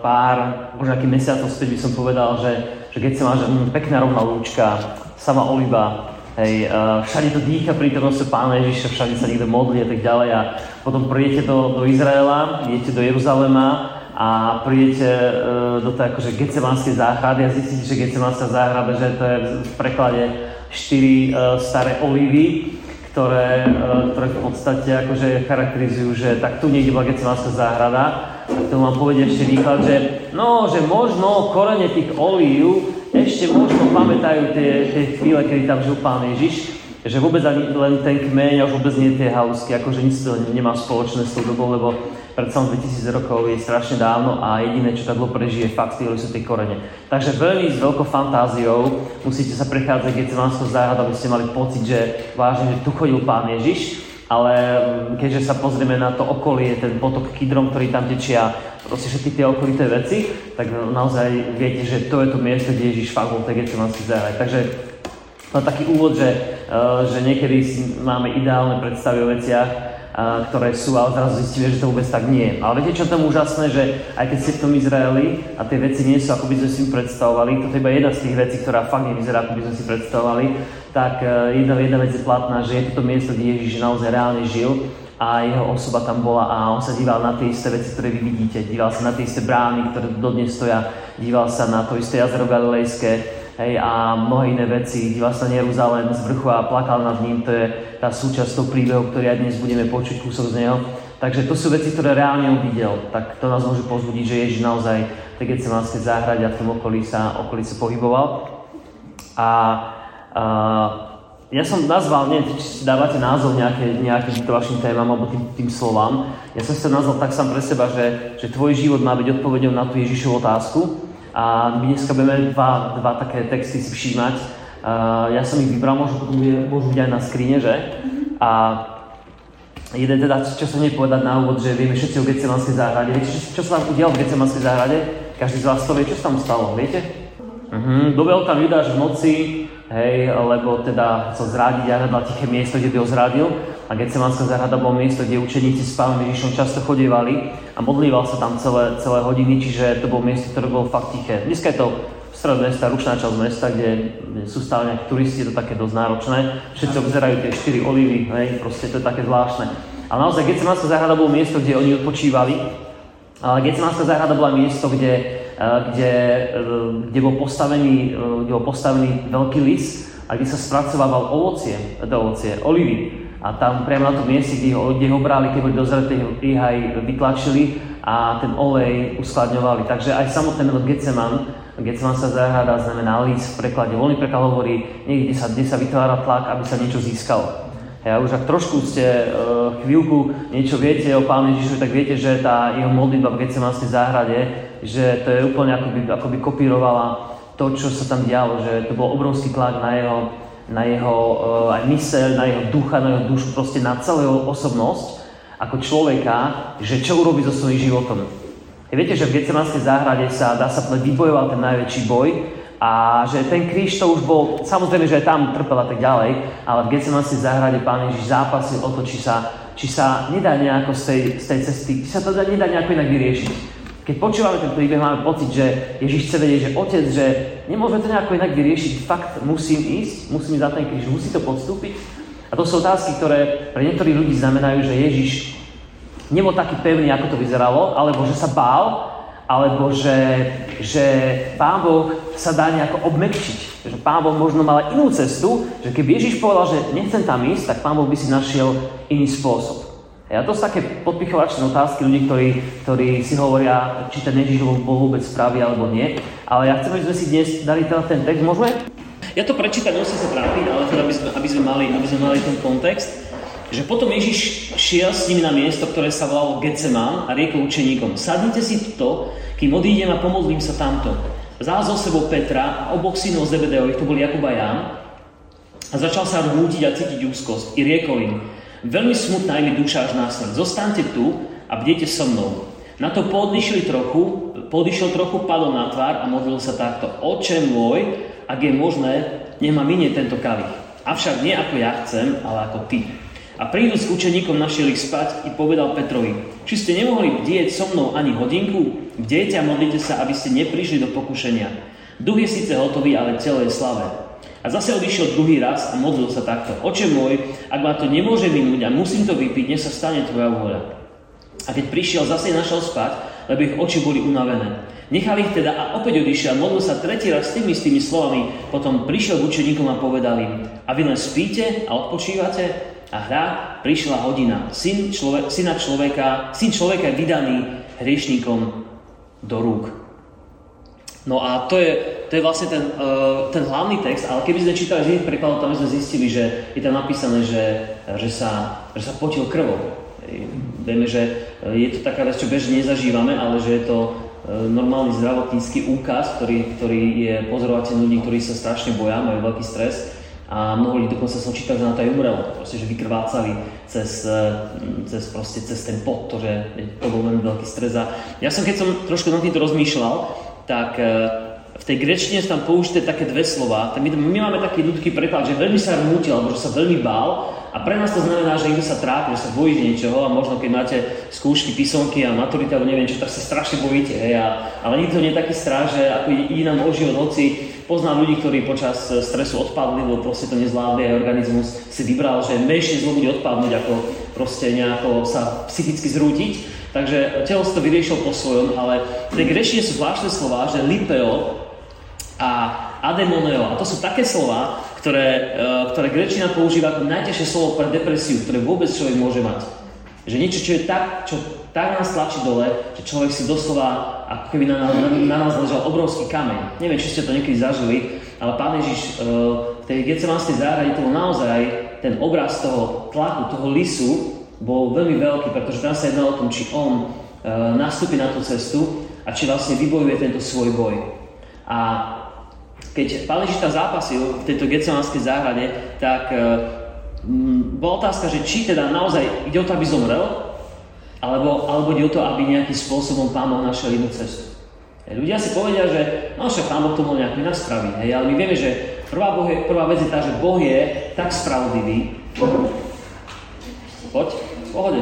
pár, možno aký mesiacov by som povedal, že, že keď sa máš mm, pekná rovná lúčka, sama oliva, hej, uh, všade to dýcha prítomnosť Pána Ježiša, všade sa niekto modlí a tak ďalej. A potom prídete do, do Izraela, idete do Jeruzalema a prídete uh, do tej akože Getsemanskej záhrady a zistíte, že Getsemanská záhrada, že to je v preklade štyri uh, staré olivy, ktoré, ktoré v podstate akože charakterizujú, že tak tu niekde bola Getsemanská záhrada, tak to mám povedať ešte výklad, že no, že možno korene tých olív ešte možno pamätajú tie, tie chvíle, kedy tam žil Pán Ježiš, že vôbec ani len ten kmeň a vôbec nie tie hausky, akože nic to nemá spoločné s tou dobou, lebo pred celom 2000 rokov je strašne dávno a jediné, čo tak dlho prežije, fakt sú tie korene. Takže veľmi s veľkou fantáziou musíte sa prechádzať Getsemanskou záhradou, aby ste mali pocit, že vážne, že tu chodil Pán Ježiš, ale mm, keďže sa pozrieme na to okolie, ten potok Kidrom, ktorý tam tečia, proste všetky tie okolité veci, tak naozaj viete, že to je to miesto, kde Ježiš fakt bol tej Getsemanský záhrade. Takže len taký úvod, že, uh, že niekedy máme ideálne predstavy o veciach, uh, ktoré sú, ale zrazu zistíme, že to vôbec tak nie je. Ale viete, čo tam úžasné, že aj keď ste v tom Izraeli a tie veci nie sú, ako by sme si predstavovali, toto je iba jedna z tých vecí, ktorá fakt nevyzerá, ako by sme si predstavovali, tak e, jedna, jedna vec je platná, že je to miesto, kde Ježiš naozaj reálne žil a jeho osoba tam bola a on sa díval na tie isté veci, ktoré vy vidíte. Díval sa na tie isté brány, ktoré dodnes stoja. Díval sa na to isté jazero Galilejské hej, a mnohé iné veci. Díval sa na Jeruzalém z vrchu a plakal nad ním. To je tá súčasť toho príbehu, ktorý aj dnes budeme počuť kúsok z neho. Takže to sú veci, ktoré reálne on. Tak to nás môže pozbudiť, že Ježiš naozaj v tej Getsemanskej záhrade a v tom okolí sa, okolí sa pohyboval. A ja som nazval, neviem, či si dávate názov nejaké, nejakým vašim témam alebo tým, tým slovám. Ja som si to nazval tak sám pre seba, že, že tvoj život má byť odpovedou na tú Ježišovu otázku. A my dneska budeme dva, dva také texty si všímať. Uh, ja som ich vybral, môžu, môžu byť aj na skrine, že? A jeden teda, čo sa povedať na úvod, že vieme všetci o Getsemanskej záhrade. Viete, čo, čo sa tam udialo v Getsemanskej záhrade? Každý z vás to vie, čo sa tam stalo, viete? Uh-huh. Dobel tam Judáš v noci, hej, lebo teda chcel zrádiť a hľadal tiché miesto, kde by ho zradil. A Getsemanská záhrada bolo miesto, kde učeníci s pánom Ježišom často chodievali a modlíval sa tam celé, celé hodiny, čiže to bolo miesto, ktoré bolo fakt tiché. Dneska je to stred mesta, rušná časť mesta, kde sú stále nejakí turisti, je to také dosť náročné. Všetci obzerajú tie štyri olivy, hej, proste to je také zvláštne. Ale naozaj Getsemanská záhrada bolo miesto, kde oni odpočívali. Ale Getsemanská záhrada bola miesto, kde kde, e, kde, bol postavený, e, kde bol postavený veľký lis a kde sa spracovával ovocie, to ovocie, olivy. A tam priamo na tom mieste, kde ho, kde ho brali, keď boli dozreté, ich aj vytlačili a ten olej uskladňovali. Takže aj samotné meno Getseman sa záhrada znamená lis v preklade. Voľný preklad hovorí niekde, sa, kde sa vytvára tlak, aby sa niečo získalo. Ja už ak trošku ste uh, chvíľku niečo viete o Pánu Ježišovi, tak viete, že tá jeho modlitba v Getsemanskej záhrade, že to je úplne ako by, ako by kopírovala to, čo sa tam dialo, že to bol obrovský tlak na jeho, na jeho uh, aj myseľ, na jeho ducha, na jeho dušu, proste na celú jeho osobnosť ako človeka, že čo urobí so svojím životom. Viete, že v Getsemanskej záhrade sa, dá sa povedať, vybojoval ten najväčší boj, a že ten kríž to už bol, samozrejme, že aj tam trpel a tak ďalej, ale v Getsemanskej záhrade Pán Ježiš zápasil o to, či sa, či sa nedá nejako z tej, z tej cesty, či sa to nedá nejako inak vyriešiť. Keď počúvame ten príbeh, máme pocit, že Ježiš chce vedieť, že otec, že nemôžeme to nejako inak vyriešiť, fakt musím ísť, musím ísť za ten kríž, musí to podstúpiť. A to sú otázky, ktoré pre niektorých ľudí znamenajú, že Ježiš nebol taký pevný, ako to vyzeralo, alebo že sa bál, alebo že, že Pán Boh sa dá nejako obmekčiť. Že Pán Boh možno mal inú cestu, že keby Ježiš povedal, že nechcem tam ísť, tak Pán Boh by si našiel iný spôsob. A to sú také podpichovačné otázky ľudí, ktorí, ktorí si hovoria, či ten Ježiš bol vôbec správny alebo nie. Ale ja chcem, aby sme si dnes dali teda ten text. Môžeme? Ja to prečítam, musím sa trápiť, ale teda, aby sme, aby sme, mali, aby sme mali ten kontext že potom Ježiš šiel s nimi na miesto, ktoré sa volalo Getseman a riekol učeníkom, sadnite si to, kým odídem a pomodlím sa tamto. Vzal zo sebou Petra a oboch synov Zebedeových, to boli Jakub a Ján, a začal sa rútiť a cítiť úzkosť. I riekol im, veľmi smutná je mi duša až následť. Zostaňte tu a bdete so mnou. Na to poodišiel trochu, poodišiel trochu, padol na tvár a modlil sa takto. Oče môj, ak je možné, nech ma minie tento kalich. Avšak nie ako ja chcem, ale ako ty. A A prídu s učeníkom našiel ich spať i povedal Petrovi, či ste nemohli bdieť so mnou ani hodinku? Bdejte a modlite sa, aby ste neprišli do pokušenia. Duch je síce hotový, ale telo je slabé. A zase odišiel druhý raz a modlil sa takto. Oče môj, ak ma to nemôže minúť a musím to vypiť, nech sa stane tvoja vôľa. A keď prišiel, zase našiel spať, lebo ich oči boli unavené. Nechal ich teda a opäť odišiel, modlil sa tretí raz s tými istými slovami, potom prišiel k učeníkom a povedal im, a vy len spíte a odpočívate? A hra, prišla hodina. Syn, človek, syna človeka, syn človeka je vydaný hriešníkom do rúk. No a to je, to je vlastne ten, uh, ten hlavný text, ale keby sme čítali z iných prekladov, tam sme zistili, že je tam napísané, že, že, sa, že sa potil krvou. Vieme, že je to taká vec, čo bežne nezažívame, ale že je to E, normálny zdravotnícky úkaz, ktorý, ktorý je pozorovateľ ľudí, ktorí sa strašne boja, majú veľký stres a mnoho ľudí dokonca som čítal, že na to aj umrelo, proste, že vykrvácali cez, e, cez, proste, cez ten pot, to, že to bol veľmi veľký stres. A ja som, keď som trošku nad týmto rozmýšľal, tak e, v tej grečtine sú tam použité také dve slova. My, my máme taký ľudský preklad, že veľmi sa rmútil, alebo že sa veľmi bál. A pre nás to znamená, že niekto sa trápi, že sa bojí niečoho a možno keď máte skúšky, písomky a maturity alebo neviem čo, tak sa strašne bojíte. Hej? A, ale nikto nie je taký strach, že ako ide nám o život, hoci poznám ľudí, ktorí počas stresu odpadli, lebo proste to nezvládli aj organizmus si vybral, že menšie zlo bude odpadnúť, ako proste nejako sa psychicky zrútiť. Takže telo si to vyriešil po svojom, ale v tej grešine sú zvláštne slova, že lipeo a ademoneo. A to sú také slova, ktoré, e, ktoré grečina používa ako najťažšie slovo pre depresiu, ktoré vôbec človek môže mať. Že niečo, čo je tak, čo tak nás tlačí dole, že človek si doslova, ako keby na, na, na nás ležal obrovský kameň. Neviem, či ste to niekedy zažili, ale Pán Ježiš e, v tej Getsemanskej záhrade to naozaj ten obraz toho tlaku, toho lisu, bol veľmi veľký, pretože tam sa jednalo o tom, či on e, nastúpi na tú cestu a či vlastne vybojuje tento svoj boj. A keď Pán Ježiš tam zápasil v tejto Getsemanskej záhrade, tak mm, bola otázka, že či teda naozaj ide o to, aby zomrel, alebo, alebo ide o to, aby nejakým spôsobom Pán Boh našiel inú cestu. Ľudia si povedia, že no však Pán Boh to nejak inak spraviť, hej, ale my vieme, že prvá, boh je, prvá vec je tá, že Boh je tak spravodlivý. Poď, v pohode.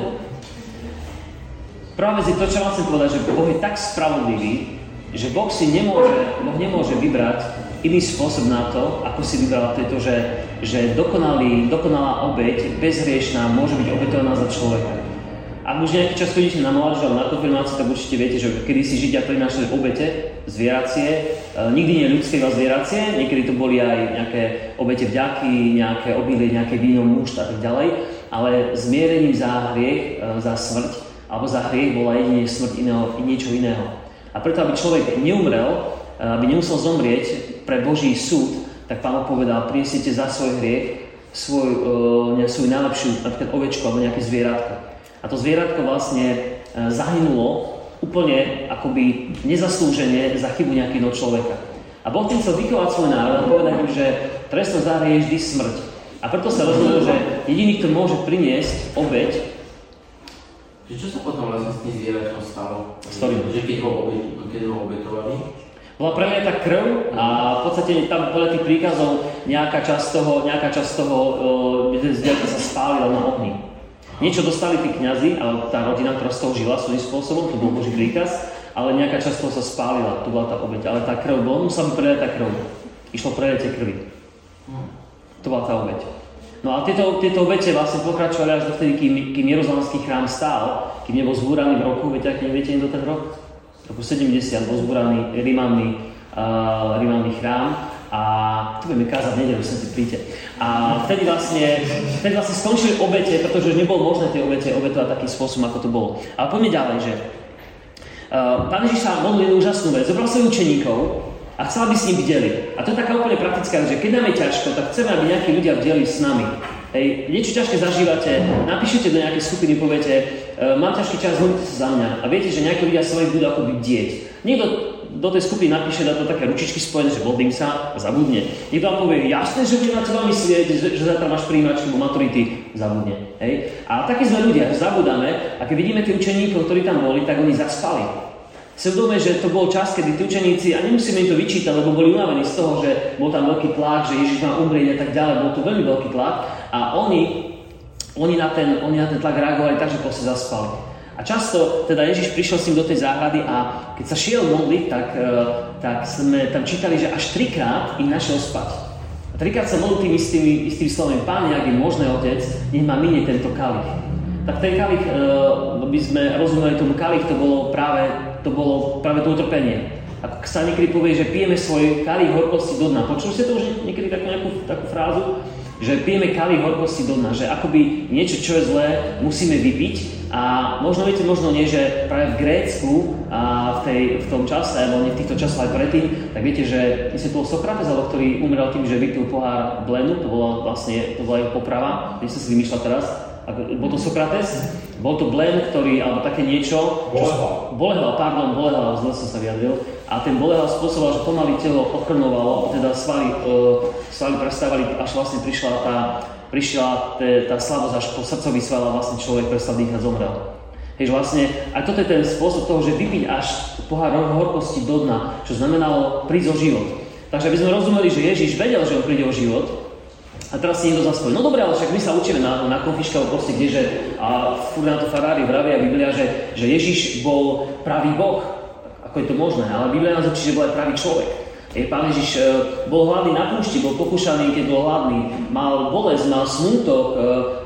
Prvá vec je to, čo vám chcem povedať, že Boh je tak spravodlivý, že Boh si nemôže, boh nemôže vybrať iný spôsob na to, ako si vybral tejto, že, že dokonalý, dokonalá obeď, bezriešná, môže byť obetovaná za človeka. Ak už nejaký čas chodíte na mládež alebo na konfirmáciu, tak určite viete, že kedy si Židia prinášali obete, zvieracie, e, nikdy nie ľudské, iba zvieracie, niekedy to boli aj nejaké obete vďaky, nejaké obilie, nejaké víno, muž a tak ďalej, ale zmierením za hriech, e, za smrť, alebo za hriech bola jedine smrť iného, niečo iného. A preto, aby človek neumrel, e, aby nemusel zomrieť, pre Boží súd, tak Pán povedal, prinesiete za svoj hriech svoj, uh, svoju najlepšiu napríklad ovečku alebo nejaké zvieratko. A to zvieratko vlastne uh, zahynulo úplne akoby nezaslúžene za chybu nejakého človeka. A Boh tým chcel vychovať svoj národ a povedať im, že trestom za je vždy smrť. A preto sa rozhodol, že jediný, kto môže priniesť obeď, že čo sa potom vlastne s tým zvieraťom stalo? Že keď ho, obet, keď ho obetovali, bola prelieta krv a v podstate tam podľa tých príkazov nejaká časť toho, nejaká časť toho uh, sa spálila na ohni. Niečo dostali tí kňazi, ale tá rodina, ktorá z toho žila svojím spôsobom, to bol Boží príkaz, ale nejaká časť toho sa spálila, to bola tá obeť. Ale tá krv, bola musela byť prelieta krv. Išlo prelietie krvi. To bola tá obeť. No a tieto, tieto obete vlastne pokračovali až dovtedy, kým, kým Jeruzalemský chrám stál, kým nebol zbúraný v roku, viete, aký viete do ten rok? roku 70 bol zbúraný Rimanný, uh, Rimanný chrám a tu budeme kázať v nedelu, sem si príďte. A vtedy vlastne, vtedy vlastne skončili obete, pretože nebolo možné tie obete obetovať takým spôsobom, ako to bolo. Ale poďme ďalej, že uh, Pán Ježiš sa modlil úžasnú vec, zobral svojich učeníkov a chcel, aby s ním videli. A to je taká úplne praktická že keď nám je ťažko, tak chceme, aby nejakí ľudia videli s nami. Hej, niečo ťažké zažívate, napíšete do nejakej skupiny, poviete, e, mám ťažký čas, modlite sa za mňa. A viete, že nejakí ľudia sa budú ako dieť. Niekto do tej skupiny napíše, dá to také ručičky spojené, že modlím sa zabudne. Niekto vám povie, jasné, že budem na teba myslieť, že, že zatra máš príjimačku maturity, zabudne. Hej? A takí sme ľudia, zabudáme a keď vidíme tých učeníkov, ktorí tam boli, tak oni zaspali. Si uvedome, že to bol čas, kedy tí učeníci, a nemusíme im to vyčítať, lebo boli unavení z toho, že bol tam veľký tlak, že Ježiš má umrieť a tak ďalej, bol tu veľmi veľký tlak a oni oni na ten, oni na ten tlak reagovali tak, že proste zaspali. A často teda Ježiš prišiel s ním do tej záhrady a keď sa šiel modliť, tak, e, tak sme tam čítali, že až trikrát im našiel spať. A trikrát sa modlil tým istým, istým slovem, Pán, ak je možné, Otec, nech ma minie tento kalich. Tak ten kalich, e, by sme rozumeli tomu kalich, to bolo práve to, bolo práve to utrpenie. Ako sa niekedy povie, že pijeme svoj kalich horkosti do dna. Počuli ste to už niekedy takú nejakú takú frázu? že pijeme kávy horkosti do dna, že akoby niečo, čo je zlé, musíme vypiť a možno viete, možno nie, že práve v Grécku a v, tej, v tom čase, alebo nie v týchto časoch aj predtým, tak viete, že myslím, bol Sokrates, alebo ktorý umrel tým, že vypil pohár blenu, to bola vlastne, to bola jeho poprava, nie som si vymýšľal teraz, bol to Sokrates, bol to Blen, ktorý, alebo také niečo... Bolehal. Bolehal, pardon, Bolehal, zle som sa vyjadril. A ten Bolehal spôsoboval, že pomaly telo ochrnovalo, teda svaly, uh, svaly prestávali, až vlastne prišla tá, prišla tá, tá slabosť, až po srdcový sval a vlastne človek prestal dýchať, zomrel. Hej, vlastne aj toto je ten spôsob toho, že vypiť až pohár horkosti do dna, čo znamenalo prísť o život. Takže aby sme rozumeli, že Ježiš vedel, že on príde o život, a teraz si niekto zaspomína, no dobre, ale však my sa učíme na, na konfiškách proste, kde, že a furt na to Ferrari vravia Biblia, že, že Ježiš bol pravý Boh. Ako je to možné? Ale Biblia nás učí, že bol aj pravý človek. Je, pán Ježiš e, bol hladný na púšti, bol pokúšaný, keď bol hladný, mal bolesť, mal smútok, e,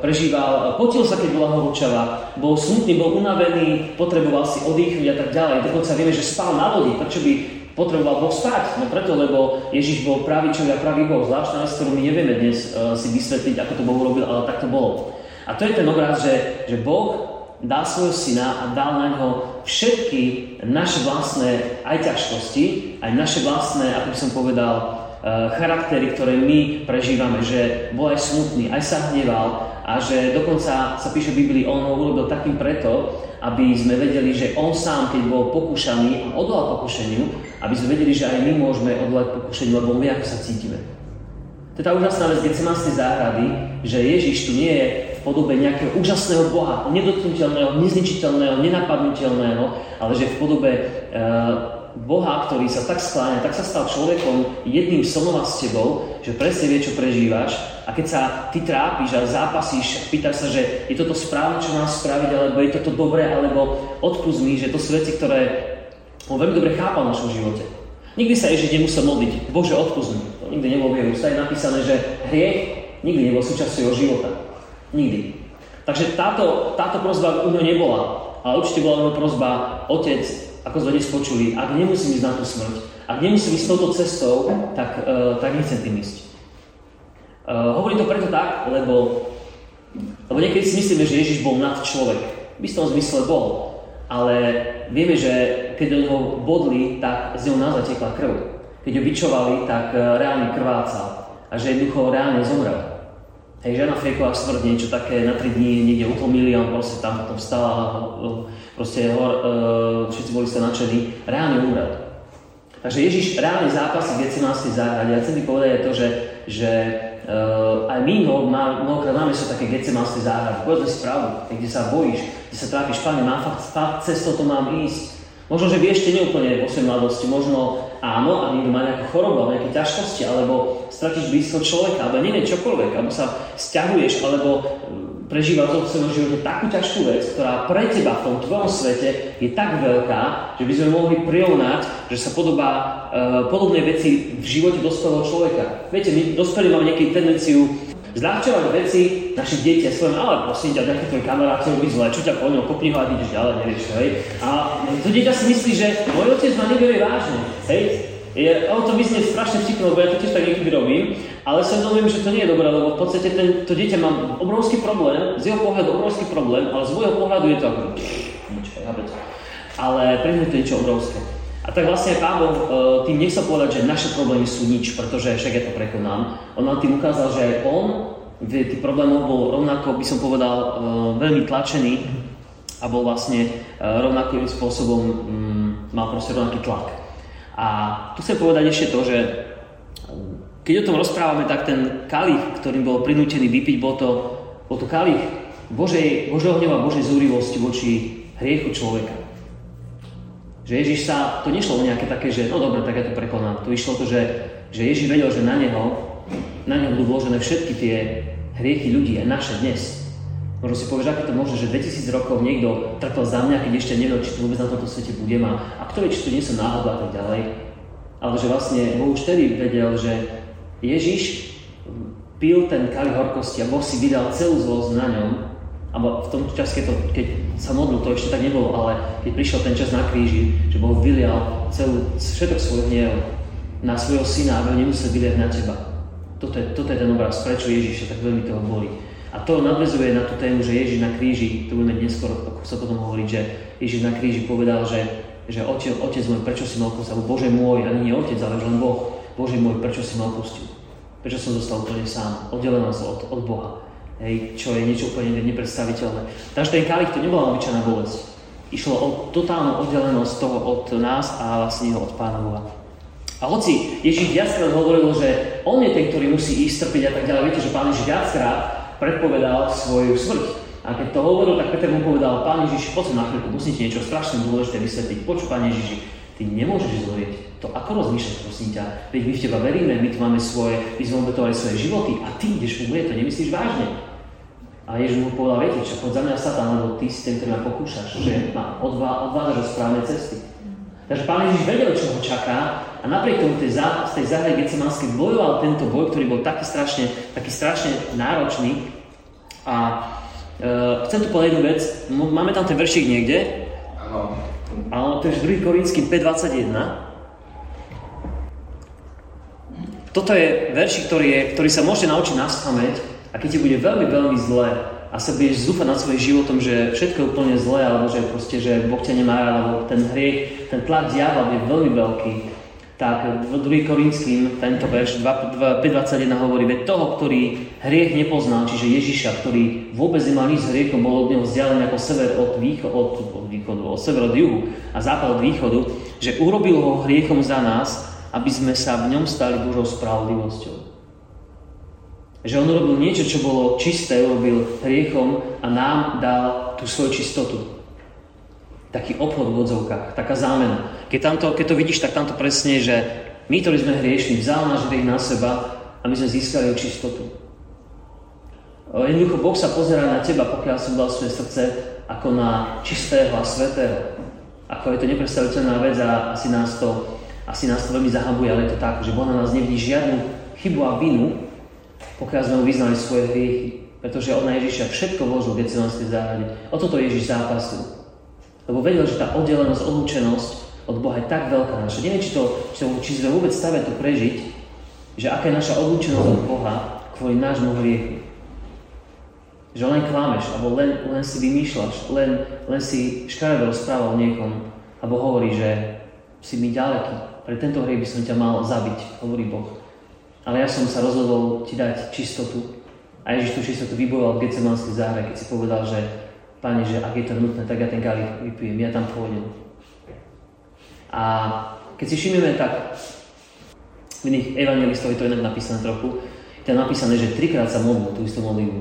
prežíval, potil sa, keď bola horúčava, bol smutný, bol unavený, potreboval si oddychnúť a tak ďalej. Dokonca vieme, že spal na lodi, prečo by potreboval Boh spať. No preto, lebo Ježiš bol pravý človek a pravý Boh. Zvláštna vec, ktorú my nevieme dnes si vysvetliť, ako to Boh urobil, ale tak to bolo. A to je ten obraz, že, že Boh dal svojho syna a dal na ňo všetky naše vlastné aj ťažkosti, aj naše vlastné, ako by som povedal, uh, charaktery, ktoré my prežívame, že bol aj smutný, aj sa hneval a že dokonca sa píše v Biblii, on ho urobil takým preto, aby sme vedeli, že on sám, keď bol pokúšaný a odolal pokušeniu, aby sme vedeli, že aj my môžeme odolať pokušeniu, lebo my ako sa cítime. To je tá úžasná vec Getsemanskej záhrady, že Ježiš tu nie je podobe nejakého úžasného Boha, nedotknutelného, nezničiteľného, nenapadnutelného, ale že v podobe e, Boha, ktorý sa tak skláňa, tak sa stal človekom jedným slova s tebou, že presne vie, čo prežívaš a keď sa ty trápiš a zápasíš, pýtaš sa, že je toto správne, čo mám spraviť, alebo je toto dobré, alebo odpust mi, že to sú veci, ktoré on veľmi dobre chápal v našom živote. Nikdy sa Ježiš nemusel modliť, Bože, odpust mi. To nikdy nebolo v je napísané, že hriech nikdy nebol súčasťou jeho života. Nikdy. Takže táto, táto prozba u neho nebola. Ale určite bola jeho prozba, otec, ako sme dnes počuli, ak nemusím ísť na tú smrť, ak nemusím ísť touto cestou, tak, uh, tak nechcem tým ísť. Uh, hovorím to preto tak, lebo, lebo niekedy si myslíme, že Ježiš bol nad človek. V istom zmysle bol. Ale vieme, že keď do neho bodli, tak z neho naozaj tekla krv. Keď ho vyčovali, tak uh, reálne krvácal. A že jednoducho reálne zomrel. Hej, žena Fejková smrť, niečo také na 3 dní niekde utlmili a on proste tam potom vstala, proste hor, všetci boli ste nadšení, reálne umrel. Takže Ježiš reálne zápasy v Getsemanskej záhrade. Ja chcem ti povedať to, že, že uh, aj my no, mnohokrát máme sa také Getsemanské záhrady. Povedzme si pravdu, kde sa bojíš, kde sa trápiš, Pane, mám fakt, fakt cestou to mám ísť. Možno, že vieš, ešte neúplne vo svojej mladosti, možno áno, a niekto má nejakú chorobu, alebo nejaké ťažkosti, alebo stratíš blízko človeka, alebo neviem čokoľvek, alebo sa stiahuješ, alebo prežíva v svojom živote takú ťažkú vec, ktorá pre teba v tom tvojom svete je tak veľká, že by sme mohli prirovnať, že sa podobá uh, podobné veci v živote dospelého človeka. Viete, my dospelí máme nejakú tendenciu zľahčovať veci našich detí a svojim, ale prosím ťa, nejaký tvoj kamarát chcel byť zle, čo ťa po ňom kopni ho a ideš ďalej, nevieš, hej. A to dieťa si myslí, že môj otec ma neberie vážne, hej. Je, ono to vyznie strašne vtipno, lebo ja to tiež tak niekedy robím, ale sa uvedomím, že to nie je dobré, lebo v podstate ten, to dieťa má obrovský problém, z jeho pohľadu obrovský problém, ale z môjho pohľadu je to ako nič, Ale pre mňa to je niečo obrovské. A tak vlastne Pán Boh e, tým nechcel povedať, že naše problémy sú nič, pretože však ja to prekonám. On nám tým ukázal, že aj on v tých problémoch bol rovnako, by som povedal, e, veľmi tlačený a bol vlastne e, rovnakým spôsobom, mm, mal proste rovnaký tlak. A tu chcem povedať ešte to, že keď o tom rozprávame, tak ten kalich, ktorým bol prinútený vypiť, bol to, bol to kalich Božej, Božieho hneva, Božej zúrivosti voči hriechu človeka. Že Ježiš sa, to nešlo o nejaké také, že no dobre, tak ja to prekonám. Tu išlo to, že, že Ježiš vedel, že na neho, na neho budú vložené všetky tie hriechy ľudí, aj naše dnes. Možno si povieš, aké to môže, že 2000 rokov niekto trpel za mňa, keď ešte nevedel, či tu vôbec na tomto svete budem a, a kto vie, či to nie som náhoda a tak ďalej. Ale že vlastne Boh už vtedy vedel, že Ježiš pil ten kali horkosti a Boh si vydal celú zlosť na ňom. A v tom čase, keď, to, keď sa modlil, to ešte tak nebolo, ale keď prišiel ten čas na kríži, že Boh vylial celú, všetok svoj hniev na svojho syna, aby ho nemusel vyliať na teba. Toto je, toto je ten obraz, prečo Ježiš sa tak veľmi toho boli. A to nadvezuje na tú tému, že Ježiš na kríži, to budeme dnes skoro sa potom hovoriť, že Ježiš na kríži povedal, že, že otec, otec môj, prečo si ma opustil? Bože môj, ani nie otec, ale len Boh. Bože môj, prečo si ma opustil? Prečo som zostal úplne sám, oddelený od, od Boha? Hej, čo je niečo úplne nepredstaviteľné. Takže ten kalich to nebola obyčajná bolesť. Išlo o totálnu oddelenosť toho od nás a vlastne od Pána Boha. A hoci Ježiš viackrát hovoril, že on je ten, ktorý musí ísť trpiť a tak ďalej, viete, že Pán Ježiš viackrát predpovedal svoju smrť. A keď to hovoril, tak Peter mu povedal, Pán Ježiš, poď na chvíľku, musím niečo strašne dôležité vysvetliť. Počuj, Pán Ježiši, ty nemôžeš zomrieť. To ako rozmýšľať, prosím ťa? Veď my v teba veríme, my tu máme svoje, my sme obetovali svoje životy a ty ideš umrieť, to nemyslíš vážne. A Ježiš mu povedal, viete čo, poď za mňa Satan, lebo ty si ten, ktorý ma pokúšaš, že ma odvádzaš od správnej cesty. Takže Pán Ježiš vedel, čo ho čaká a napriek tomu tej zá, z tej záhrady Getsemanskej bojoval tento boj, ktorý bol taký strašne, taký strašne náročný. A e, chcem tu povedať jednu vec. Máme tam ten veršik niekde. Áno. Áno, to je 2 Korinským 5.21. Toto je veršik, ktorý, je, ktorý sa môžete naučiť na spameť a keď ti bude veľmi, veľmi zle a sa budeš zúfať nad svojim životom, že všetko je úplne zlé, alebo že proste, že Boh ťa nemá alebo ten hriech, ten tlak diabla je veľmi veľký, tak v 2 Korinským tento verš 5.21 hovorí, veď toho, ktorý hriech nepoznal, čiže Ježiša, ktorý vôbec nemal nič s hriechom, bol od neho vzdialený ako sever od, výcho, od, od východu, od sever od juhu a západ od východu, že urobil ho hriechom za nás, aby sme sa v ňom stali Božou spravodlivosťou. Že on urobil niečo, čo bolo čisté, urobil hriechom a nám dal tú svoju čistotu. Taký obchod v odzovkách, taká zámena. Keď, tamto, keď to vidíš, tak tamto presne, že my, ktorí sme hriešni, vzal náš hriech na seba a my sme získali o čistotu. Jednoducho Boh sa pozerá na teba, pokiaľ som dal svoje srdce, ako na čistého a svetého. Ako je to nepredstaviteľná vec a asi nás to, asi nás to veľmi zahabuje, ale je to tak, že Boh na nás nevidí žiadnu chybu a vinu, pokiaľ sme mu vyznali svoje hriechy. Pretože on na Ježiša všetko vložil v Gecemanskej záhrade. O toto Ježiš zápasil. Lebo vedel, že tá oddelenosť, odlučenosť od Boha je tak veľká naša. Neviem, či, to, či, to, či sme vôbec stave to prežiť, že aká je naša odlúčenosť od Boha kvôli nášmu hriechu. Že len klámeš, alebo len, len si vymýšľaš, len, len si škaredo rozprával o niekom, alebo hovorí, že si mi ďaleký, pre tento hriech by som ťa mal zabiť, hovorí Boh. Ale ja som sa rozhodol ti dať čistotu. A Ježiš tú čistotu vybojoval v Getsemanskej záhre, keď si povedal, že Pane, že ak je to nutné, tak ja ten kalich vypijem, ja tam pôjdem. A keď si všimneme, tak v iných evangelistoch je to inak napísané trochu, je tam napísané, že trikrát sa modlil tú istú modlitbu.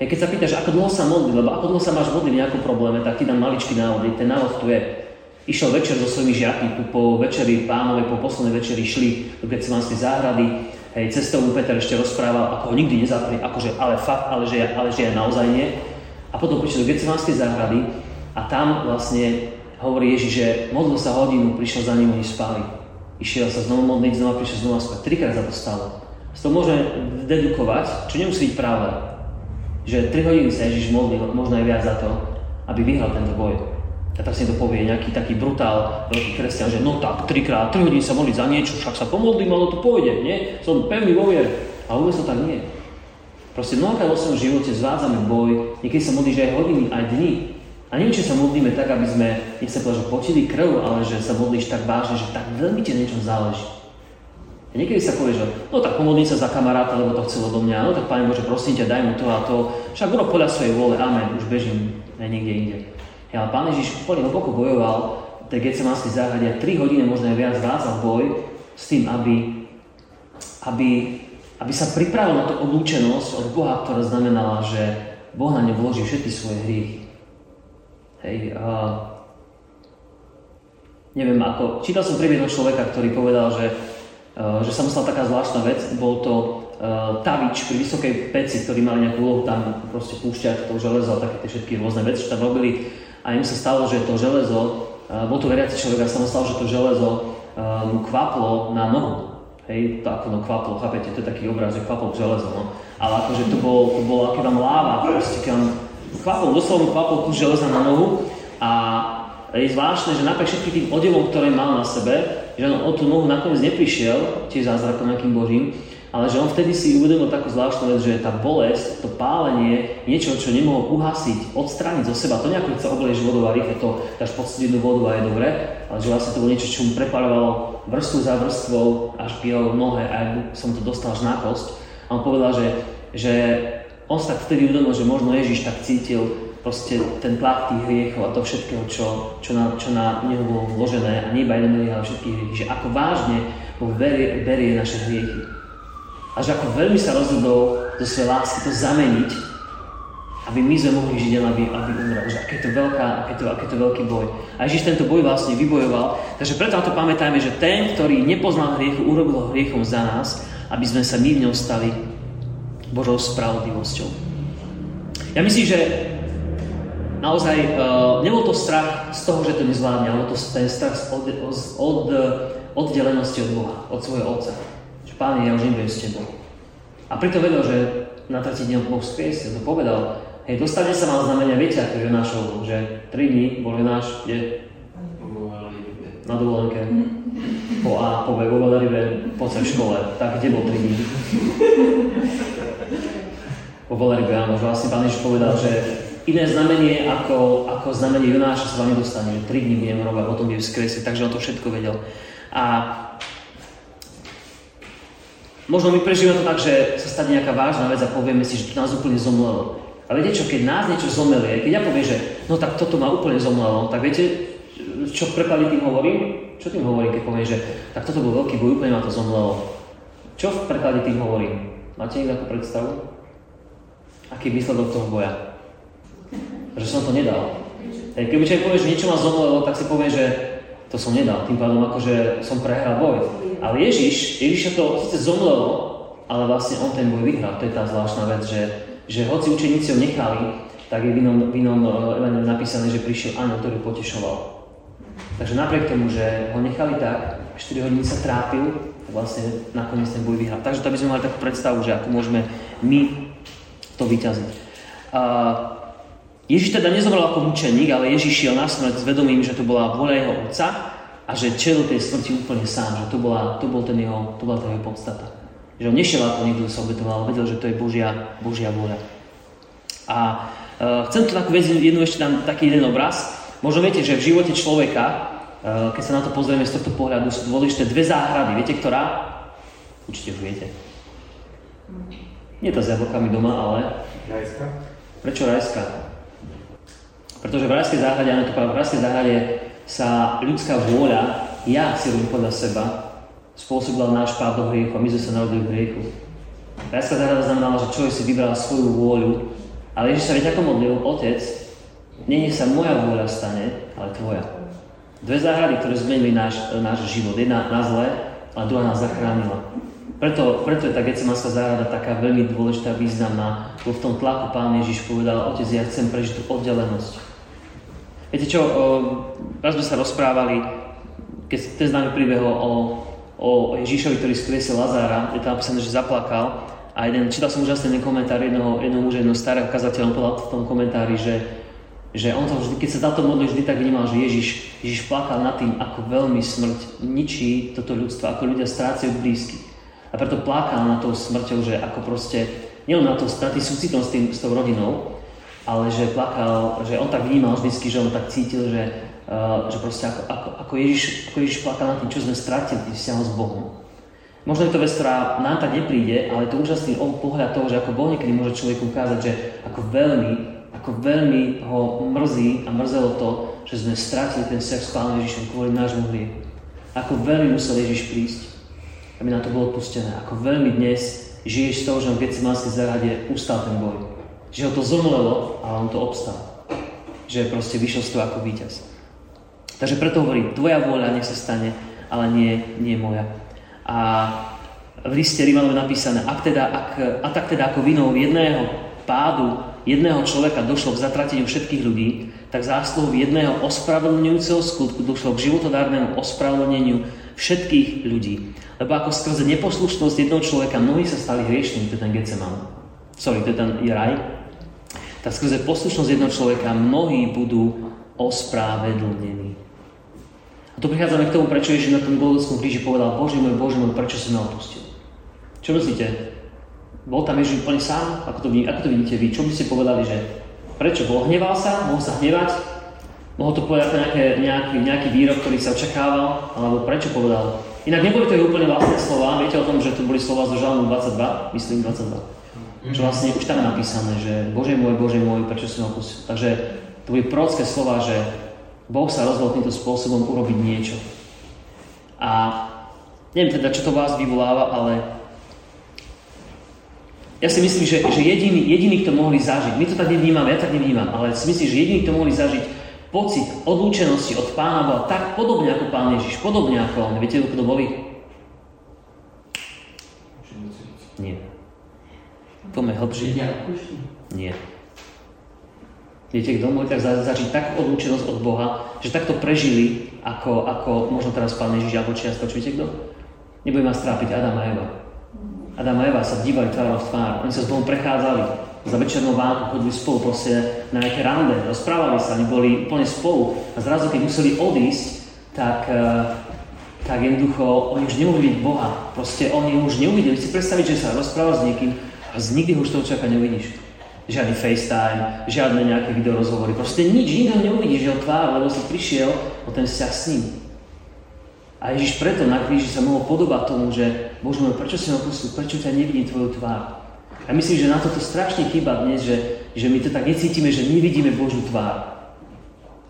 Hej, keď sa pýtaš, ako dlho sa modlí, lebo ako dlho sa máš modliť v nejakom probléme, tak ti dám maličký návod. Ten návod tu je. Išiel večer so svojimi žiakmi, po večeri pánovej, po poslednej večeri šli do Getsemanskej záhrady. Hej, cestou Peter ešte rozprával, ako ho nikdy nezapri, akože ale fakt, ale že, ale že ja naozaj nie. A potom prišiel do Getsemanskej záhrady a tam vlastne hovorí Ježiš, že modlil sa hodinu, prišiel za ním, oni spali. Išiel sa znovu modliť, znova prišiel znova spať. Trikrát za to stalo. Z toho môžeme dedukovať, čo nemusí byť pravda. Že 3 hodiny sa Ježiš modlil, možno aj viac za to, aby vyhral tento boj. A tak si to povie nejaký taký brutál veľký kresťan, že no tak, trikrát, 3 hodiny sa modliť za niečo, však sa pomodlím, ale to pôjde, nie? Som pevný vo viere. A vôbec to tak nie. Proste mnohokrát vo svojom živote zvádzame boj, niekedy sa modlíš aj hodiny, aj dní, a neviem, či sa modlíme tak, aby sme, nech sa povedal, že počili krv, ale že sa modlíš tak vážne, že tak veľmi ti niečo záleží. A niekedy sa povie, že no tak pomodlím sa za kamaráta, lebo to chcelo do mňa, no tak Pane Bože, prosím ťa, daj mu to a to. Však urob podľa svojej vôle, amen, už bežím aj niekde inde. Ale Pán Ježiš úplne hlboko bojoval v tej Getsemanskej záhrade a 3 hodiny, možno aj viac, vádzal boj s tým, aby, aby, aby sa pripravil na tú odlúčenosť od Boha, ktorá znamenala, že Boh na ňu vloží všetky svoje hriechy. Hej, a neviem ako, čítal som príbeh človeka, ktorý povedal, že, že sa mu stala taká zvláštna vec, bol to tavič pri vysokej peci, ktorí mali nejakú úlohu tam proste púšťať to železo a také tie všetky rôzne veci, čo tam robili. A im sa stalo, že to železo, bol to veriaci človek a sa mu stalo, že to železo mu kvaplo na nohu. Hej, to ako no kvaplo, chápete, to je taký obraz, že kvaplo železo, no. Ale akože to bol, to bolo aké tam láva, proste keď kvapol, doslovne kvapol kus železa na nohu a je zvláštne, že napriek všetkým tým odevom, ktoré mal na sebe, že on o tú nohu nakoniec neprišiel, tiež zázrakom nejakým božím, ale že on vtedy si uvedomil takú zvláštnu vec, že tá bolesť, to pálenie, niečo, čo nemohol uhasiť, odstrániť zo seba, to nejako chce oblieš vodou a rýchle to dáš pod vodu a je dobre, ale že vlastne to bolo niečo, čo mu preparovalo vrstvu za vrstvou až k jeho nohe a som to dostal až na kosť. A on povedal, že, že on sa tak vtedy uvedomil, že možno Ježiš tak cítil proste ten tlak tých hriechov a to všetkého, čo, čo, na, čo na neho bolo vložené a nie iba jeden ale všetky hriechy, že ako vážne Boh berie, berie naše hriechy a že ako veľmi sa rozhodol zo svojej lásky to zameniť, aby my sme mohli žiť len, aby, aby umrel. Že aké to, veľká, aké, to, aké to veľký boj. A Ježiš tento boj vlastne vybojoval. Takže preto na to pamätajme, že ten, ktorý nepoznal hriechu, urobil ho hriechom za nás, aby sme sa my v ňom stali Božou spravodlivosťou. Ja myslím, že naozaj uh, nebol to strach z toho, že to nezvládne, ale to ten strach od, od, od oddelenosti od Boha, od svojho Otca Pán, už nebudem s tebou. A pritom vedel, že na tretí deň Boh skriesil, to povedal, hej, dostane sa mal znamenia, viete, ako Jonášov, že 3 dní bol Jonáš, kde? Na dovolenke. Po A, po B, vo Veleribe, po C v škole. Tak kde bol 3 dní? Po Veleribe, áno, že vlastne Pán Ježiš povedal, že iné znamenie ako, ako znamenie Jonáša sa vám nedostane, že 3 dní budem robiť, potom bude vzkriesiť, takže on to všetko vedel. A Možno my prežívame to tak, že sa stane nejaká vážna vec a povieme si, že nás úplne zomlelo. A viete čo, keď nás niečo zomelie, keď ja poviem, že no tak toto ma úplne zomlelo, tak viete, čo v preklade tým hovorím? Čo tým hovorím, keď poviem, že tak toto bol veľký boj, úplne ma to zomlelo. Čo v preklade tým hovorím? Máte niekto takú predstavu? Aký je výsledok toho boja? Že som to nedal. Keby človek povie, že niečo ma zomlelo, tak si povie, že to som nedal. Tým pádom akože som prehral boj. Ale Ježiš, Ježiša to síce zomlelo, ale vlastne on ten boj vyhral. To je tá zvláštna vec, že, že hoci učeníci ho nechali, tak je v inom, v inom eh, napísané, že prišiel aniel, ktorý potešoval. Takže napriek tomu, že ho nechali tak, 4 hodiny sa trápil, tak vlastne nakoniec ten boj vyhral. Takže to by sme mali takú predstavu, že ako môžeme my to vyťaziť. Uh, Ježiš teda nezomrel ako mučeník, ale Ježiš šiel na smrť s vedomím, že to bola vôľa jeho otca a že čelil tej smrti úplne sám, že to bola, to bol ten jeho, to bola tá jeho podstata. Že on nešiel ako niekto sa obetoval, ale vedel, že to je Božia, Božia vôľa. A uh, chcem tu takú vec, jednu ešte dám taký jeden obraz. Možno viete, že v živote človeka, uh, keď sa na to pozrieme z tohto pohľadu, sú dôležité dve záhrady. Viete, ktorá? Určite už viete. Nie tá s jablkami doma, ale... Rajska. Prečo rajská? Pretože v rajskej záhrade, áno, to v rajskej záhrade sa ľudská vôľa, ja si robím podľa seba, spôsobila náš pád do hriechu a my sme sa narodili v hriechu. Rajská záhrada znamenala, že človek si vybral svoju vôľu, ale Ježiš sa veď ako modlil, Otec, nie sa moja vôľa stane, ale tvoja. Dve záhrady, ktoré zmenili náš, náš život. Jedna na zle, a druhá nás zachránila. Preto, preto je tá Gecemanská záhrada taká veľmi dôležitá, významná, lebo v tom tlaku Pán Ježiš povedal, Otec, ja chcem prežiť tú oddelenosť. Viete čo, raz sme sa rozprávali, keď ten známy príbeh o, o Ježišovi, ktorý skriesil Lazára, je tam napísané, že zaplakal. A jeden, čítal som úžasný komentár jednoho, jednoho muža, jednoho starého kazateľa, on povedal v tom komentári, že, že on to vždy, keď sa táto modlil, vždy tak vnímal, že Ježiš, Ježiš plakal nad tým, ako veľmi smrť ničí toto ľudstvo, ako ľudia strácajú blízky. A preto plakal nad tou smrťou, že ako proste, nielen na to straty súcitom s, tým, s tou rodinou, ale že plakal, že on tak vnímal vždycky, že on tak cítil, že, uh, že proste ako, ako, ako, Ježiš, ako Ježiš plakal nad tým, čo sme stratili tým vzťahom s Bohom. Možno je to vec, ktorá nám tak nepríde, ale je to úžasný pohľad toho, že ako Boh niekedy môže človeku ukázať, že ako veľmi, ako veľmi ho mrzí a mrzelo to, že sme stratili ten vzťah s Pánom Ježišom kvôli nášmu hriechu. Ako veľmi musel Ježiš prísť, aby nám to bolo odpustené. Ako veľmi dnes žiješ z toho, že v Getsemanskej záhrade ustal ten boj že ho to zomlelo, ale on to obstal. Že proste vyšiel z toho ako víťaz. Takže preto hovorí, tvoja vôľa nech sa stane, ale nie, nie moja. A v liste Rímanov napísané, ak, teda, ak, a tak teda ako vinou jedného pádu jedného človeka došlo k zatrateniu všetkých ľudí, tak zásluhou jedného ospravedlňujúceho skutku došlo k životodárnemu ospravedlneniu všetkých ľudí. Lebo ako skrze neposlušnosť jednoho človeka mnohí sa stali hriešnými, to je ten Geceman. Sorry, to je ten raj. Tak skrze poslušnosť jednoho človeka mnohí budú ospravedlnení. A tu prichádzame k tomu, prečo Ježiš na tom Golgotskom kríži povedal Bože môj, Bože môj, prečo si ma opustil? Čo myslíte? Bol tam Ježiš úplne sám? Ako to, ako to vidíte vy? Čo by ste povedali, že prečo bol? Hneval sa? Mohol sa hnevať? Mohol to povedať nejaké, nejaký, nejaký výrok, ktorý sa očakával? Alebo prečo povedal? Inak neboli to úplne vlastné slova. Viete o tom, že to boli slova zo Žalmu 22? Myslím 22. Čo vlastne už tam je napísané, že Bože môj, Bože môj, prečo si ma opustil? Takže to boli prorocké slova, že Boh sa rozhodol týmto spôsobom urobiť niečo. A neviem teda, čo to vás vyvoláva, ale ja si myslím, že, že jediný, jediný, kto mohli zažiť, my to tak nevnímame, ja tak nevnímam, ale si myslím, že jediný, kto mohli zažiť pocit odlúčenosti od pána bol tak podobne ako pán Ježiš, podobne ako on. Viete, kto boli? Nie. Poďme hlbšie. Nie. Viete, kto mohli tak zažiť tak odlúčenosť od Boha, že takto prežili, ako, ako možno teraz pán Ježiš alebo čiastoč. Viete kto? Nebudem vás trápiť Adam a Eva. Adam a Eva sa dívali tvárou v tvár. Oni sa s Bohom prechádzali za večernou vánku, chodili spolu proste na nejaké rande, rozprávali sa, oni boli úplne spolu. A zrazu, keď museli odísť, tak, eh, tak jednoducho oni už nemohli byť Boha. Proste oni už neuvideli. Si predstaviť, že sa rozpráva s niekým a z nikdy už toho človeka neuvidíš. Žiadny FaceTime, žiadne nejaké videorozhovory. Proste nič, nikto neuvidíš jeho tvár, lebo si prišiel o ten vzťah s ním. A Ježiš preto na kríži sa mohol podobať tomu, že Bože môj, prečo si ma opustil, prečo ťa nevidím tvoju tvár. A myslím, že na toto strašne chýba dnes, že, že my to tak necítime, že nevidíme Božú tvár.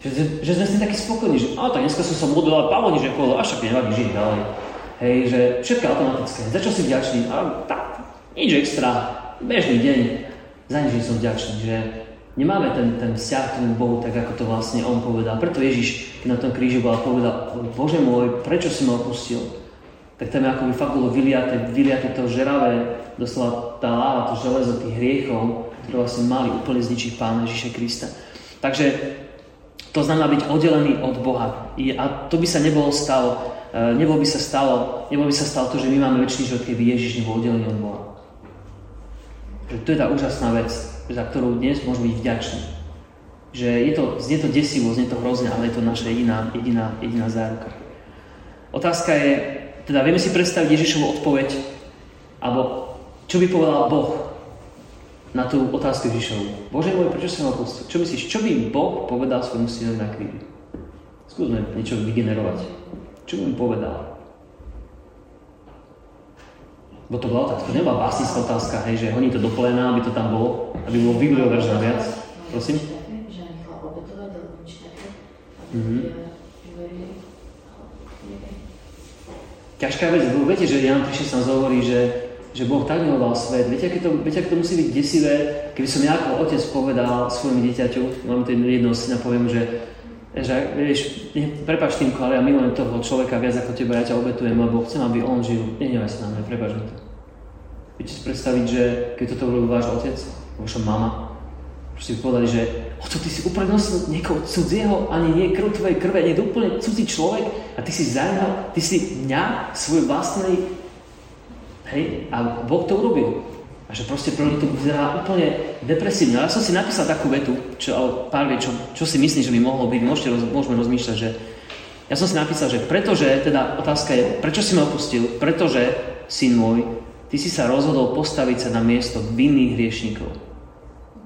Že, že sme si takí spokojní, že a tak dneska som sa modlil, ale Pavlo nič nekolo, až však nevadí, žiť ďalej. Hej, že všetko automatické. Za čo si vďačný? A tak, nič extra, bežný deň. Za nič som vďačný, že Nemáme ten, ten vzťah k tomu Bohu, tak ako to vlastne On povedal. Preto Ježiš, keď na tom kríži bol a povedal, Bože môj, prečo si ma opustil? Tak tam je ako by fakt bolo vyliaté, vyliaté to žeravé, doslova tá láva, to železo tých hriechov, ktoré vlastne mali úplne zničiť Pána Ježiša Krista. Takže to znamená byť oddelený od Boha. A to by sa nebolo stalo, e, nebolo by sa stalo, nebolo by sa stalo to, že my máme väčší život, keby Ježiš nebol oddelený od Boha. Že to je tá úžasná vec, za ktorú dnes môžeme byť vďační. Že je to, znie to desivo, znie to hrozne, ale je to naša jediná, jediná, jediná záruka. Otázka je, teda vieme si predstaviť Ježišovu odpoveď, alebo čo by povedal Boh na tú otázku Ježišovu. Bože môj, prečo sa ma? Čo myslíš, čo by Boh povedal svojmu synovi na kríži? Skúsme niečo vygenerovať. Čo by mu povedal? Bo to bola otázka, nebola básnická otázka, hej, že honí to do plena, aby to tam bolo, aby bolo verš na viac. Prosím? Mm-hmm. Ťažká vec, lebo viete, že Jan 3.16 hovorí, že, že Boh tak miloval svet. Viete, aké to, viete, aké to musí byť desivé, keby som ja ako otec povedal svojmu dieťaťu, mám tu jedného syna, poviem, že, že vieš, prepač tým, ale ja milujem toho človeka viac ako teba, ja ťa obetujem, lebo chcem, aby on žil. Nehnevaj sa na mňa, prepač mi to. Viete si predstaviť, že keď toto urobil váš otec, vaša mama, si povedali, že o to ty si uprednostil niekoho cudzieho, ani nie krv tvojej krve, nie je úplne cudzí človek a ty si zaňal, ty si mňa, svoj vlastnej, hej, a Boh to urobil. A že proste pre to vyzerá úplne depresívne. Ja som si napísal takú vetu, čo, pár vie, čo, čo si myslím, že by mohlo byť, môžete, roz, môžeme rozmýšľať, že ja som si napísal, že pretože, teda otázka je, prečo si ma opustil? Pretože, syn môj, Ty si sa rozhodol postaviť sa na miesto vinných hriešnikov.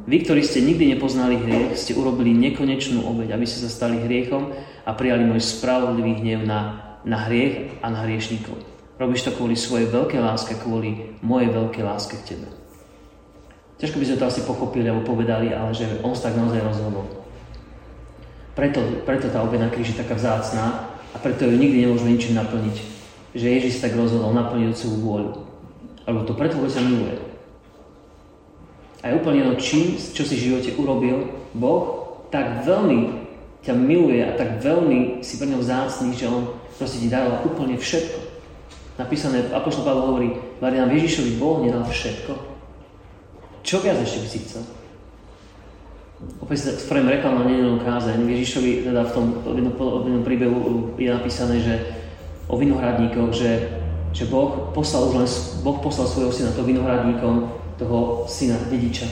Vy, ktorí ste nikdy nepoznali hriech, ste urobili nekonečnú obeď, aby ste sa stali hriechom a prijali môj spravodlivý hnev na, na hriech a na hriešnikov. Robíš to kvôli svojej veľkej láske, kvôli mojej veľkej láske k tebe. Ťažko by sme to asi pochopili alebo povedali, ale že on sa tak naozaj rozhodol. Preto, preto tá obeď na kríži je taká vzácná a preto ju nikdy nemôžeme ničím naplniť. Že Ježiš tak rozhodol naplniť svoju vôľu. Alebo to preto, ťa miluje. A je úplne jedno, čím, čo si v živote urobil, Boh tak veľmi ťa miluje a tak veľmi si pre ňom vzácný, že On proste ti dával úplne všetko. Napísané, Apoštol Pavel hovorí, Marian Ježišovi Boh nedal všetko. Čo viac ešte by si chcel? Opäť sa spravím reklamu na nedelnú kázeň. Ježišovi teda v tom jednom príbehu je napísané, že o vinohradníkoch, že, že boh, poslal už len, boh poslal svojho syna to vinohradníkom, toho syna, dediča.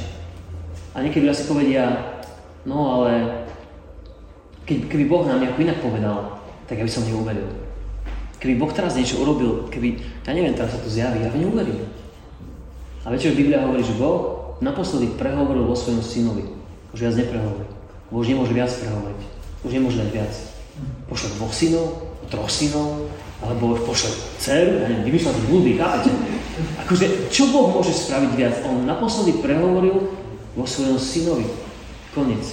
A niekedy asi povedia, no ale keď, keby Boh nám nejako inak povedal, tak ja by som neuveril. Keby Boh teraz niečo urobil, keby, ja neviem, teraz sa to zjaví, ja by neuveril. A večer Biblia hovorí, že Boh naposledy prehovoril vo svojom synovi. Už viac neprehovorí. Bo už nemôže viac prehovoriť. Už nemôže dať viac. Pošle dvoch synov, troch synov, alebo pošle dceru, ja neviem, vymýšľam to blúdy, chápete? Akože, čo Boh môže spraviť viac? On naposledy prehovoril vo svojom synovi. Konec.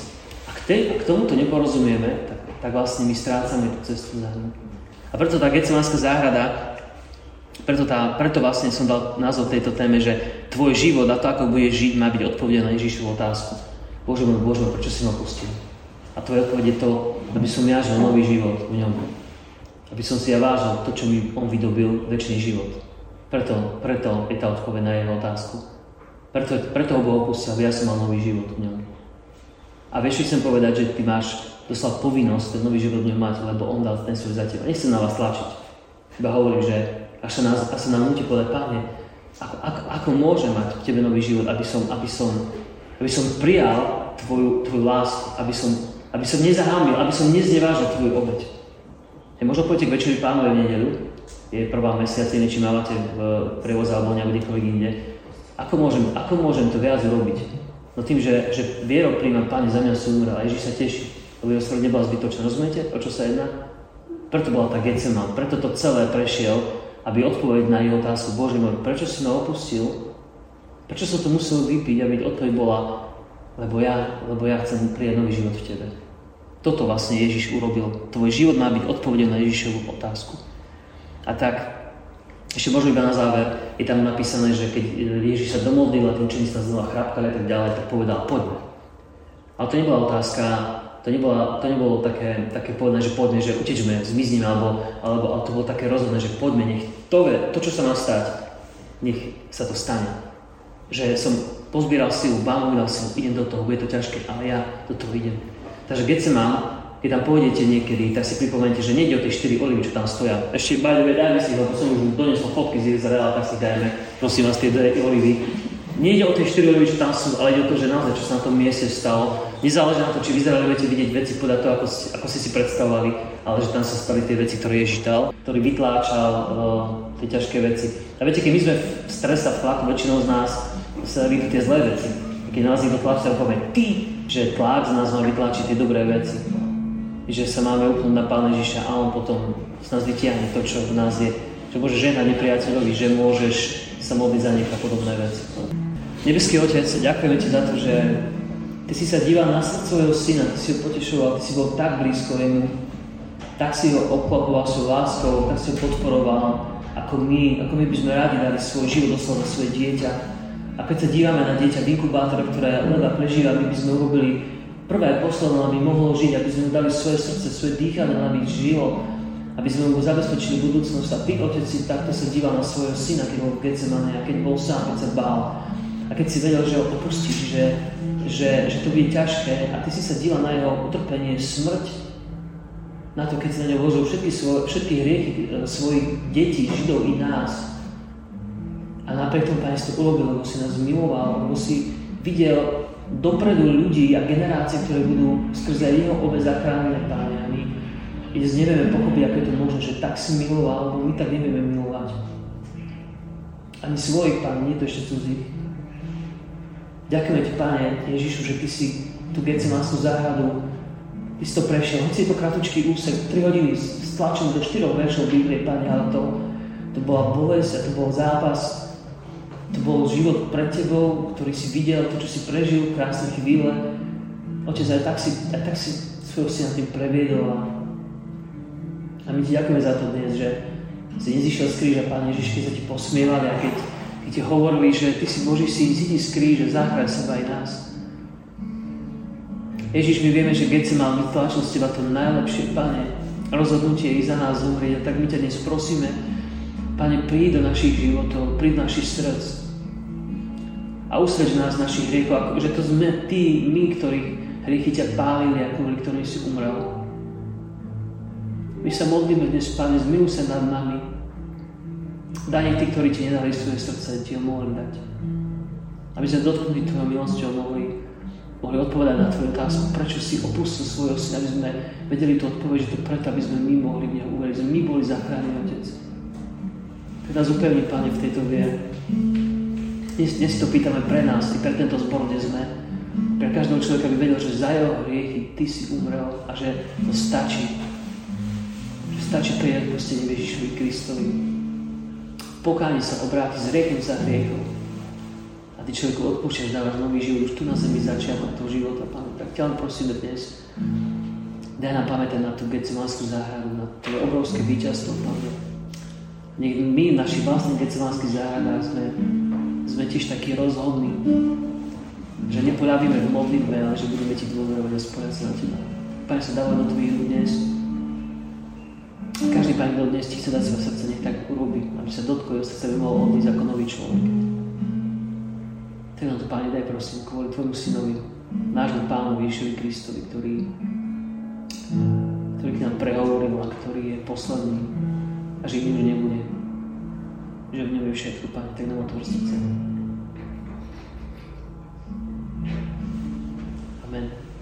A k, tej, a k tomuto neporozumieme, tak, tak vlastne my strácame tú cestu za ním. A preto tá Getsemanská záhrada, preto, tá, preto vlastne som dal názov tejto téme, že tvoj život a to, ako budeš žiť, má byť odpovedené na Ježišovu otázku. Bože môj, Bože môj, prečo si ma pustil? A tvoje odpoveď je to, aby som ja žil nový život v ňom. Aby som si ja vážil to, čo mi on vydobil, väčší život. Preto, preto je tá odpoveď na jeho otázku. Preto, preto ho Boh opustil, aby ja som mal nový život v ňom. A vieš, chcem povedať, že ty máš doslova povinnosť ten nový život ňom mať, lebo on dal ten svoj za teba. Nechcem na vás tlačiť. Iba hovorím, že až sa, nás, až sa nám nutí povedať, páne, ako, ako, ako môže mať v tebe nový život, aby som, aby som aby som prijal tvoju, tvoju lásku, aby som, aby som nezahámil, aby som neznevážil tvoju obeď. Ja možno pôjdete k večeri pánovi v nedelu, je prvá mesiac, či mávate v prevoze alebo kdekoľvek inde. Ako môžem, ako môžem to viac robiť? No tým, že, že vierou príjmam Páne za mňa súmra a Ježiš sa teší, lebo jeho smrť nebola zbytočná. Rozumiete, o čo sa jedná? Preto bola tá Getseman, preto to celé prešiel, aby odpovedť na jeho otázku, Bože môj, prečo si ma opustil? Prečo som to musel vypiť, aby odpoveď bola, lebo ja, lebo ja chcem prijať nový život v tebe. Toto vlastne Ježiš urobil. Tvoj život má byť odpovedou na Ježišovú otázku. A tak, ešte možno iba na záver, je tam napísané, že keď Ježiš sa domodlil a tým učení sa znova chrápkali a tak ďalej, tak povedal, poďme. Ale to nebola otázka, to, nebola, to nebolo také, také povedané, že poďme, že utečme, zmizneme, alebo, alebo ale to bolo také rozhodné, že poďme, nech to, to, čo sa má stať, nech sa to stane že som pozbieral silu, mi dal idem do toho, bude to ťažké, ale ja do toho idem. Takže keď sa mám, keď tam pôjdete niekedy, tak si pripomente, že nejde o tie 4 olivy, čo tam stoja. Ešte, by the way, dajme si, lebo som už donesol fotky z Izraela, tak si dajme, prosím vás, tie olivy. Nejde o tie 4 olivy, čo tam sú, ale ide o to, že naozaj, čo sa na tom mieste stalo. Nezáleží na to, či v Izraeli budete vidieť veci podľa toho, ako, ste, ako ste si predstavovali, ale že tam sa stali tie veci, ktoré Ježiš dal, ktorý vytláčal uh, tie ťažké veci. A viete, keď my sme v strese a v tlaku, väčšinou z nás, sa vidú tie zlé veci. Keď nás niekto tlačí, tak povie, ty, že tlak z nás má vytlačiť tie dobré veci. Že sa máme upnúť na Pána Ježiša a On potom z nás vytiahne to, čo v nás je. Že môže žena nepriateľovi, že môžeš sa modliť za nich a podobné veci. Nebeský Otec, ďakujeme Ti za to, že Ty si sa díval na svojho syna, Ty si ho potešoval, Ty si bol tak blízko jemu, tak si ho obklopoval svojou láskou, tak si ho podporoval, ako my, ako my by sme radi dali svoj život doslova svoje dieťa. A keď sa dívame na dieťa v inkubátore, ktoré leda prežíva, my by sme urobili prvé posledné, aby mohlo žiť, aby sme mu dali svoje srdce, svoje dýchanie, aby žilo, aby sme mu zabezpečili budúcnosť. A ty, otec, si takto sa díval na svojho syna, keď bol v Getsemane a keď bol sám, keď sa bál. A keď si vedel, že ho opustíš, že, že, že to bude ťažké a ty si sa díval na jeho utrpenie, smrť, na to, keď si na ňo vložil všetky, svoj, všetky hriechy e, svojich detí, židov i nás, a napriek tomu, Pane, si to urobil, lebo si nás miloval, lebo si videl dopredu ľudí a generácie, ktoré budú skrze jeho obe zachránené, Pane. A my dnes nevieme pochopiť, ako je to možné, že tak si miloval, lebo my tak nevieme milovať. Ani svojich, Pane, nie to ešte cudzích. Ďakujeme Ti, Pane Ježišu, že Ty si tú Getsemanskú záhradu, Ty si to prešiel. Hoci je to kratučký úsek, 3 hodiny stlačený do 4 veršov Biblie, Pane, ale to, to bola bolesť a to bol zápas, to bol život pred tebou, ktorý si videl, to, čo si prežil, krásne chvíle. Otec, aj tak si, aj tak si svojho syna tým previedol a, a my ti ďakujeme za to dnes, že si nezišiel z kríža, Pán Ježiš, keď sa ti posmievali a keď, ti hovorili, že ty si Boží syn, zidi z kríža, zachráň seba aj nás. Ježiš, my vieme, že si mal vytlačil z teba to najlepšie, Pane, rozhodnutie ísť za nás zomrieť, a tak my ťa dnes prosíme, Pane, príď do našich životov, príď do našich srdc a usvedč nás našich hriechov, že to sme tí, my, ktorí hriechy ťa pálili a kvôli ktorým si umrel. My sa modlíme dnes, Pane, zmiluj sa nad nami. Daj tí, ktorí ti nedali svoje srdce, ti ho mohli dať. Aby sme dotknutí Tvojou milosťou mohli, mohli odpovedať na Tvoju otázku, prečo si opustil svojho syna, aby sme vedeli to odpoveď, že to preto, aby sme my mohli v Neho uveriť, sme my boli zachránení, Otec. Tak nás upevni, Pane, v tejto viere. Dnes, dnes to pýtame pre nás, i pre tento zbor, kde sme. Pre každého človeka by vedel, že za jeho hriechy Ty si umrel a že to stačí. Že stačí prijať prostenie Ježišovi Kristovi. Pokáni sa, obráti, zrieknem sa hriechov. A Ty človeku odpúšťaš, dávaš nový život už tu na zemi začiatok toho života, Pane. Tak ťa len prosíme dnes. Daj nám pamätať na tú Gecemanskú záhradu, na to obrovské víťazstvo, Pane. Nech my v našich vlastných Gecemanských záhradách sme sme tiež takí rozhodní, že nepoľavíme v modlitbe, ale že budeme ti dôverovať a spojať sa na teba. Pane, sa dáva do tvojich dnes. Každý pán kto dnes chce dať svoje srdce, nech tak urobí, aby sa dotkol jeho srdca, aby mohol odísť ako nový človek. Tak nám to, Pane, daj prosím, kvôli Tvojmu synovi, nášmu Pánu Ježišovi Kristovi, ktorý, ktorý k nám prehovoril a ktorý je posledný a že nič nebude. Že v ňom je všetko, Pane, tak nám otvor srdce. Amen.